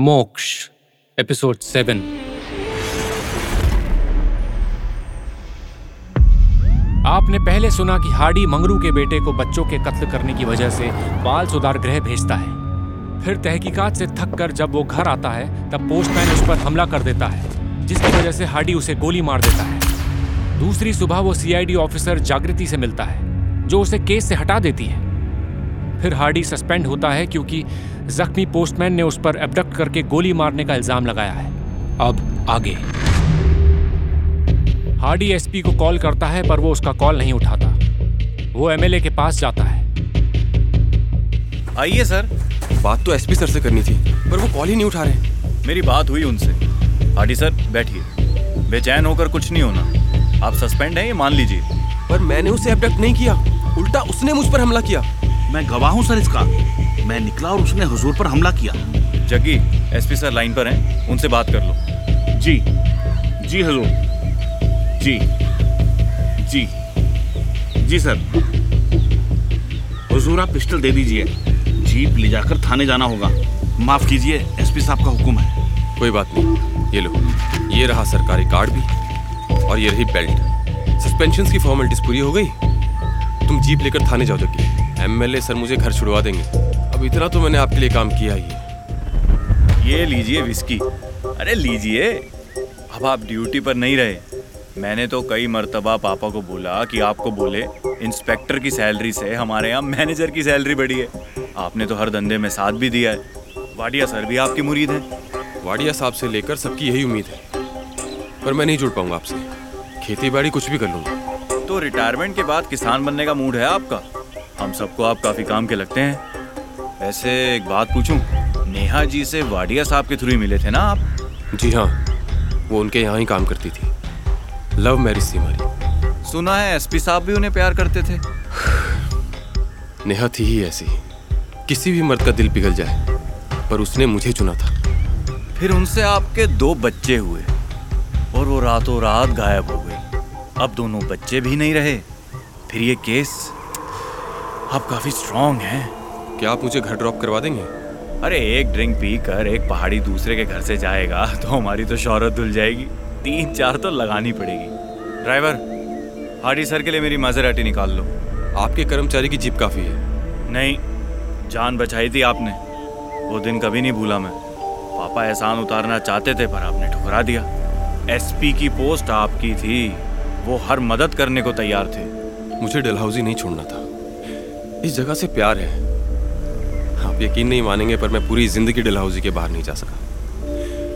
मोक्ष, episode seven. आपने पहले सुना कि हार्डी मंगरू के बेटे को बच्चों के कत्ल करने की वजह से बाल सुधार गृह भेजता है। फिर तहकीकात से थक कर जब वो घर आता है, तब पोस्टमैन उस पर हमला कर देता है, जिसकी वजह से हार्डी उसे गोली मार देता है। दूसरी सुबह वो सीआईडी ऑफिसर जागृति से मिलता है, जो उसे केस से हटा देती है। फिर हार्डी सस्पेंड होता है क्योंकि जख्मी पोस्टमैन ने उस पर एबडक्ट करके गोली मारने का इल्ज़ाम लगाया है। अब आगे। हार्डी एसपी को कॉल करता है पर वो उसका कॉल नहीं उठाता। वो एमएलए के पास जाता है। आइए सर। बात तो एसपी सर से करनी थी पर वो कॉल ही नहीं उठा रहे। मेरी बात हुई उनसे। हार्डी सर बैठिए। बेचैन होकर कुछ नहीं होना। आप सस्पेंड हैं ये मान लीजिए। पर मैंने उसे एबडक्ट नहीं किया। उल्टा उसने मुझ पर हमला किया। मैं गवाह हूँ सर इसका। मैं निकला और उसने हुजूर पर हमला किया। जग्गी एसपी सर लाइन पर हैं उनसे बात कर लो। जी जी हजूर। जी जी जी सर। हुजूर आप पिस्टल दे दीजिए। जीप ले जाकर थाने जाना होगा। माफ़ कीजिए एसपी साहब का हुक्म है। कोई बात नहीं। ये लो। ये रहा सरकारी कार्ड भी और ये रही बेल्ट। सस्पेंशन की फॉर्मेलिटीज पूरी हो गई? तुम जीप लेकर थाने जाओ जग्गी एमएलए सर मुझे घर छुड़वा देंगे। अब इतना तो मैंने आपके लिए काम किया ही ये लीजिए विस्की अरे लीजिए। अब आप ड्यूटी पर नहीं रहे। मैंने तो कई मर्तबा पापा को बोला कि आपको बोले इंस्पेक्टर की सैलरी से हमारे यहाँ मैनेजर की सैलरी बढ़ी है। आपने तो हर धंधे में साथ भी दिया है। वाडिया सर भी आपकी मुरीद हैं। वाडिया साहब से लेकर सबकी यही उम्मीद है। पर मैं नहीं जुड़ पाऊँगा आपसे। खेती बाड़ी कुछ भी कर लूँगा। तो रिटायरमेंट के बाद किसान बनने का मूड है आपका? हम सबको आप काफ़ी काम के लगते हैं। वैसे एक बात पूछूँ नेहा जी से वाडिया साहब के थ्रू ही मिले थे ना आप? जी हाँ वो उनके यहाँ ही काम करती थी। लव मैरिज थी हमारी। सुना है एसपी साहब भी उन्हें प्यार करते थे। नेहा थी ही ऐसी किसी भी मर्द का दिल पिघल जाए पर उसने मुझे चुना था। फिर उनसे आपके दो बच्चे हुए और वो रातों रात गायब हो गई। अब दोनों बच्चे भी नहीं रहे। फिर ये केस आप काफ़ी स्ट्रांग हैं। क्या आप मुझे घर ड्रॉप करवा देंगे? अरे एक ड्रिंक पी कर एक पहाड़ी दूसरे के घर से जाएगा तो हमारी तो शौहरत धुल जाएगी। तीन चार तो लगानी पड़ेगी। ड्राइवर हाडी सर के लिए मेरी माजराटी निकाल लो। आपके कर्मचारी की जीप काफ़ी है। नहीं जान बचाई थी आपने। वो दिन कभी नहीं भूला मैं। पापा एहसान उतारना चाहते थे पर आपने ठुकरा दिया। एसपी की पोस्ट आपकी थी। वो हर मदद करने को तैयार थे। मुझे डलहाउजी नहीं छोड़ना था। इस जगह से प्यार है। आप यकीन नहीं मानेंगे पर मैं पूरी ज़िंदगी डलहाउजी के बाहर नहीं जा सका।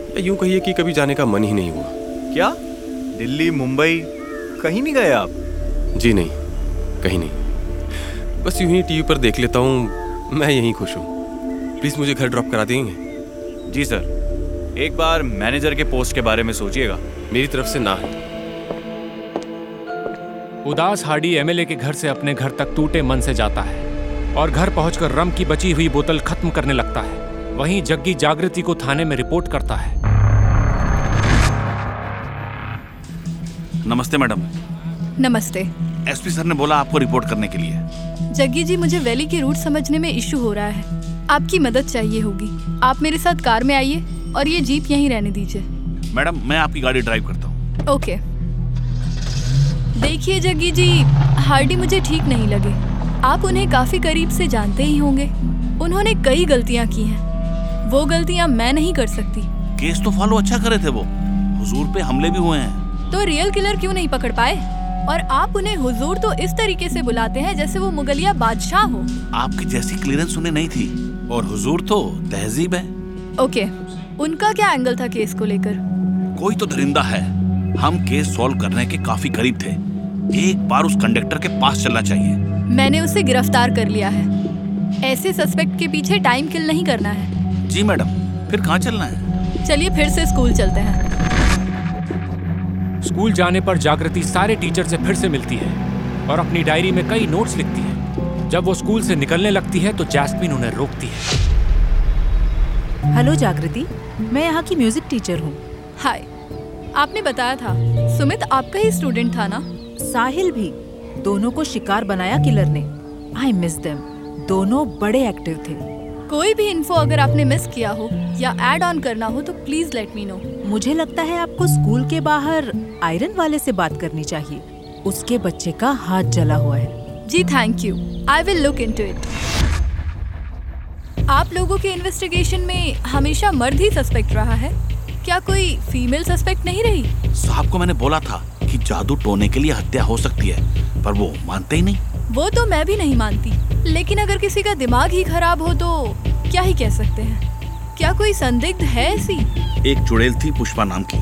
या यूँ कहिए कि कभी जाने का मन ही नहीं हुआ। क्या? दिल्ली मुंबई? कहीं नहीं गए आप? जी नहीं कहीं नहीं। बस यूँ ही टीवी पर देख लेता हूँ मैं यहीं खुश हूँ। प्लीज़ मुझे घर ड्रॉप करा देंगे? जी सर एक बार मैनेजर के पोस्ट के बारे में सोचिएगा। मेरी तरफ़ से ना। है उदास हार्डी एमएलए के घर से अपने घर तक टूटे मन से जाता है। और घर पहुंचकर रम की बची हुई बोतल खत्म करने लगता है। वहीं जग्गी जागृति को थाने में रिपोर्ट करता है। नमस्ते मैडम। नमस्ते। एसपी सर ने बोला आपको रिपोर्ट करने के लिए। जग्गी जी मुझे वैली की रूट समझने में इशू हो रहा है। आपकी मदद चाहिए होगी। आप मेरे साथ कार में आइए और ये जीप यहीं रहने दीजिए। मैडम मैं आपकी गाड़ी ड्राइव करता हूँ। ओके। देखिए जग्गी जी हार्डी मुझे ठीक नहीं लगे। आप उन्हें काफ़ी करीब से जानते ही होंगे। उन्होंने कई गलतियाँ की हैं। वो गलतियाँ मैं नहीं कर सकती। केस तो फॉलो अच्छा करे थे वो। हुजूर पे हमले भी हुए हैं। तो रियल किलर क्यों नहीं पकड़ पाए? और आप उन्हें हुजूर तो इस तरीके से बुलाते हैं जैसे वो मुगलिया बादशाह हो। आपकी जैसी क्लियरेंस उन्हें नहीं थी। और हुजूर तो तहजीब है। ओके उनका क्या एंगल था केस को लेकर? कोई तो दरिंदा है। हम केस सॉल्व करने के काफ़ी करीब थे। एक बार उस कंडक्टर के पास चलना चाहिए। मैंने उसे गिरफ़्तार कर लिया है। ऐसे सस्पेक्ट के पीछे टाइम किल नहीं करना है। जी मैडम। फिर कहाँ चलना है? चलिए फिर से स्कूल चलते हैं। स्कूल जाने पर जागृति सारे टीचर से फिर से मिलती है और अपनी डायरी में कई नोट्स लिखती है। जब वो स्कूल से निकलने लगती है तो जैस्मिन उन्हें रोकती है। हेलो जागृति। मैं यहाँ की म्यूज़िक टीचर हूँ। हाय आपने बताया था सुमित आपका ही स्टूडेंट था ना? साहिल भी। दोनों को शिकार बनाया किलर ने। आई मिस देम दोनों बड़े एक्टिव थे। कोई भी इन्फो अगर आपने मिस किया हो या एड ऑन करना हो तो प्लीज़ लेट मी नो मुझे लगता है आपको स्कूल के बाहर आयरन वाले से बात करनी चाहिए। उसके बच्चे का हाथ जला हुआ है। जी thank you I will look into it आप लोगों के इन्वेस्टिगेशन में हमेशा मर्द ही सस्पेक्ट रहा है। क्या कोई फीमेल सस्पेक्ट नहीं रही? साहब को मैंने बोला था कि जादू टोने के लिए हत्या हो सकती है। पर वो मानते ही नहीं। वो तो मैं भी नहीं मानती। लेकिन अगर किसी का दिमाग ही खराब हो तो क्या ही कह सकते हैं? क्या कोई संदिग्ध है ऐसी? एक चुड़ैल थी पुष्पा नाम की।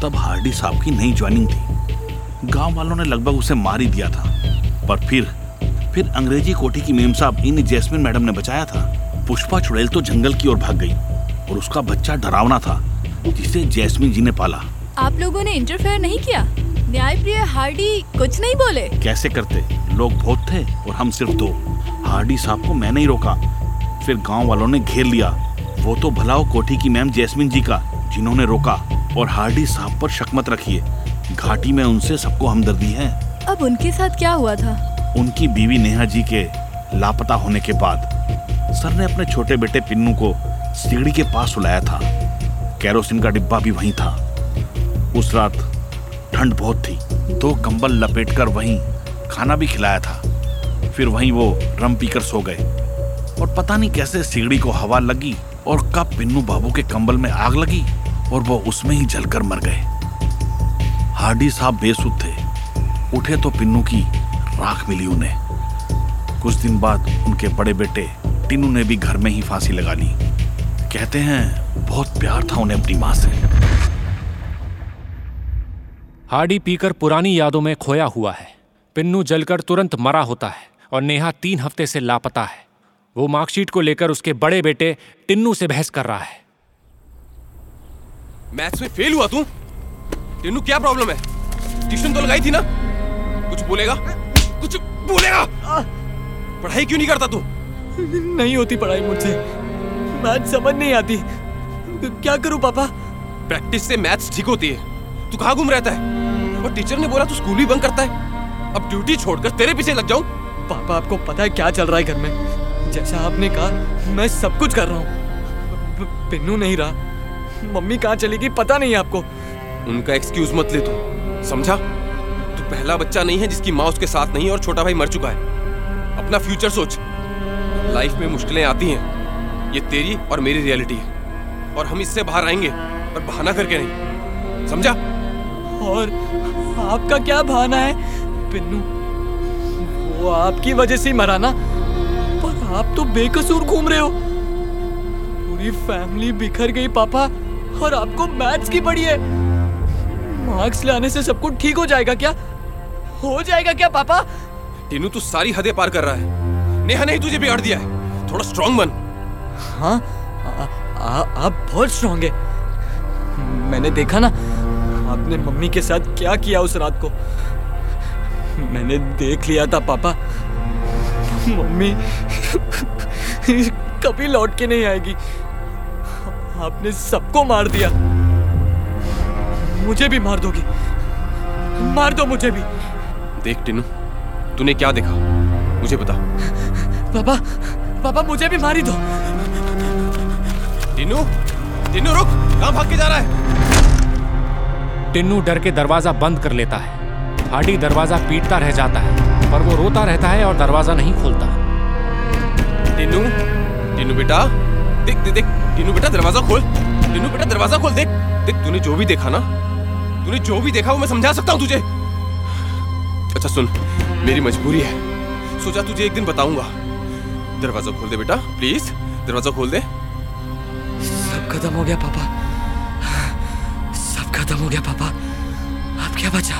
तब हार्डी साहब की नई ज्वाइनिंग थी। गाँव वालों ने लगभग उसे मार ही दिया था। पर फिर फिर अंग्रेज़ी कोठी की मेम साहब इन जैस्मिन मैडम ने बचाया था। पुष्पा चुड़ैल तो जंगल की ओर भाग गई और उसका बच्चा डरावना था जिसे जैस्मिन जी ने पाला। आप लोगों ने इंटरफेयर नहीं किया? न्यायप्रिय हार्डी कुछ नहीं बोले। कैसे करते? लोग बहुत थे और हम सिर्फ़ दो। हार्डी साहब को मैंने ही रोका। फिर गाँव वालों ने घेर लिया। वो तो भलाओ कोठी की मैम जैस्मिन जी का जिन्होंने रोका। और हार्डी साहब पर शक मत रखिए। घाटी में उनसे सबको हमदर्दी है। अब उनके साथ क्या हुआ था? उनकी बीवी नेहा जी के लापता होने के बाद सर ने अपने छोटे बेटे पिन्नू को सीढ़ी के पास बुलाया था। कैरोसिन का डिब्बा भी वहीं था। उस रात ठंड बहुत थी दो कंबल लपेटकर वहीं खाना भी खिलाया था। फिर वहीं वो रम पीकर सो गए। और पता नहीं कैसे सीढ़ी को हवा लगी और कब पिन्नू बाबू के कंबल में आग लगी और वो उसमें ही जलकर मर गए। हार्डी साहब बेसुध थे। उठे तो पिन्नू की राख मिली उन्हें। कुछ दिन बाद उनके बड़े बेटे टिनू ने भी घर में ही फांसी लगा ली। कहते हैं, बहुत प्यार था उन्हें अपनी माँ से। हार्डी पीकर पुरानी यादों में खोया हुआ है। पिन्नू जलकर तुरंत मरा होता है और नेहा तीन हफ़्ते से लापता है। वो मार्कशीट को लेकर उसके बड़े बेटे टिन्नू से बहस कर रहा है। मैथ्स में फेल हुआ तू? टिन्नू क्या प्रॉब्लम है? ट्यूशन तो लगाई थी ना? कुछ बोलेगा? कुछ बोलेगा? पढ़ाई क्यों नहीं करता तू? नहीं होती पढ़ाई मुझसे। मैथ समझ नहीं आती। क्या करूँ पापा? प्रैक्टिस से मैथ्स ठीक होती है। तू कहाँ घूम रहता है? और टीचर ने बोला, तू स्कूल भी बंद करता है। अब ड्यूटी छोड़कर तेरे पीछे लग जाऊँ। पापा, आपको पता है क्या चल रहा है घर में? जैसा आपने कहा, मैं सब कुछ कर रहा हूँ। पिन्नू नहीं रहा। मम्मी कहाँ चलेगी पता नहीं आपको। उनका एक्सक्यूज मत ले तू, समझा? तू पहला बच्चा नहीं है जिसकी माँ उसके साथ नहीं है और छोटा भाई मर चुका है। अपना फ्यूचर सोच। लाइफ में मुश्किलें आती हैं। ये तेरी और मेरी रियलिटी है। और हम इससे बाहर आएँगे, पर बहाना करके नहीं। समझा? और आपका क्या बहाना है? पिन्नू वो आपकी वजह से मरा ना? पर आप तो बेकसूर घूम रहे हो। पूरी फैमिली बिखर गई पापा और आपको मैथ्स की पड़ी है। मार्क्स लाने से सब कुछ ठीक हो जाएगा क्या? हो जाएगा क्या पापा? टीनू तू सारी हदें पार कर रहा है। नेहा ने ही तुझे बिगाड़ दिया है। थोड़ा स्ट्रांग बन। हाँ आप बहुत स्ट्रांग है। मैंने देखा ना आपने मम्मी के साथ क्या किया उस रात को? मैंने देख लिया था पापा। मम्मी कभी लौट के नहीं आएगी। आपने सबको मार दिया। मुझे भी मार दोगी। मार दो मुझे भी। देख टीनू तूने क्या देखा? मुझे बता। पापा पापा मुझे भी मारी दो। टीनू टीनू रुक। कहाँ भाग के जा रहा है? टिन्नू डर के दरवाज़ा बंद कर लेता है। हार्डी दरवाज़ा पीटता रह जाता है पर वो रोता रहता है और दरवाज़ा नहीं खोलता। टीनू टीनू बेटा देख देख देख टीनू बेटा दरवाज़ा खोल। टीनू बेटा दरवाज़ा खोल देख देख तूने जो भी देखा ना तूने जो भी देखा वो मैं समझा सकता हूँ तुझे। अच्छा सुन मेरी मजबूरी है। सोचा तुझे एक दिन बताऊँगा। दरवाज़ा खोल दे बेटा प्लीज़ दरवाज़ा खोल दे। सब खत्म हो गया पापा। खत्म हो गया पापा। अब क्या बचा?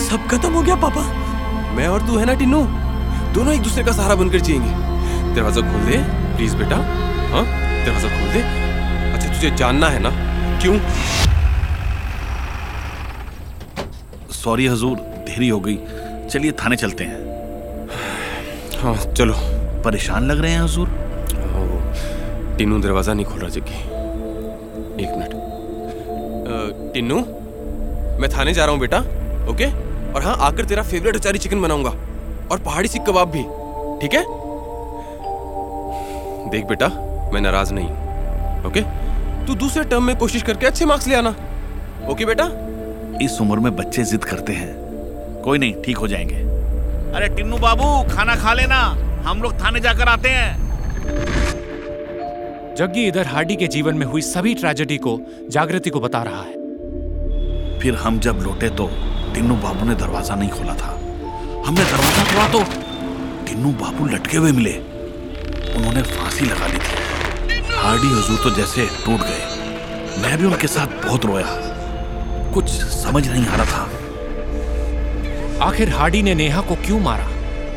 सब खत्म हो गया पापा। मैं और तू है ना टिन्नू? दोनों एक दूसरे का सहारा बनकर जिएँगे। दरवाज़ा खोल दे प्लीज़ बेटा। हाँ दरवाज़ा खोल दे। अच्छा तुझे जानना है ना क्यों? सॉरी हजूर देरी हो गई। चलिए थाने चलते हैं। हाँ चलो। परेशान लग रहे हैं हजूर? ओ, टिन्नू दरवाज़ा नहीं खोल रहा जग्गी। एक मिनट। टिन्नू मैं थाने जा रहा हूँ बेटा ओके? और हाँ आकर तेरा फेवरेट अचारी चिकन बनाऊँगा और पहाड़ी सीख कबाब भी ठीक है? देख बेटा मैं नाराज़ नहीं ओके? तू दूसरे टर्म में कोशिश करके अच्छे मार्क्स ले आना ओके बेटा? इस उम्र में बच्चे जिद करते हैं कोई नहीं ठीक हो जाएँगे। अरे टिन्नू बाबू खाना खा लेना हम लोग थाने जाकर आते हैं। जग्गी इधर हार्डी के जीवन में हुई सभी ट्रेजेडी को जागृति को बता रहा है। फिर हम जब लौटे तो टिन्नू बाबू ने दरवाज़ा नहीं खोला था। हमने दरवाज़ा खोला तो टिन्नू बाबू लटके हुए मिले। उन्होंने फांसी लगा ली थी। हार्डी हुजूर तो जैसे टूट गए। मैं भी उनके साथ बहुत रोया। कुछ समझ नहीं आ रहा था। आखिर हार्डी ने नेहा को क्यों मारा?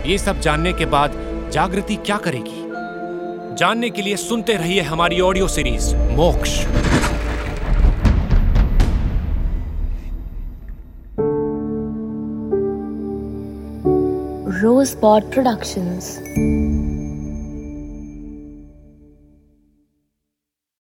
ये सब जानने के बाद जागृति क्या करेगी? जानने के लिए सुनते रहिए हमारी audio series. Moksh. Rosebud Productions.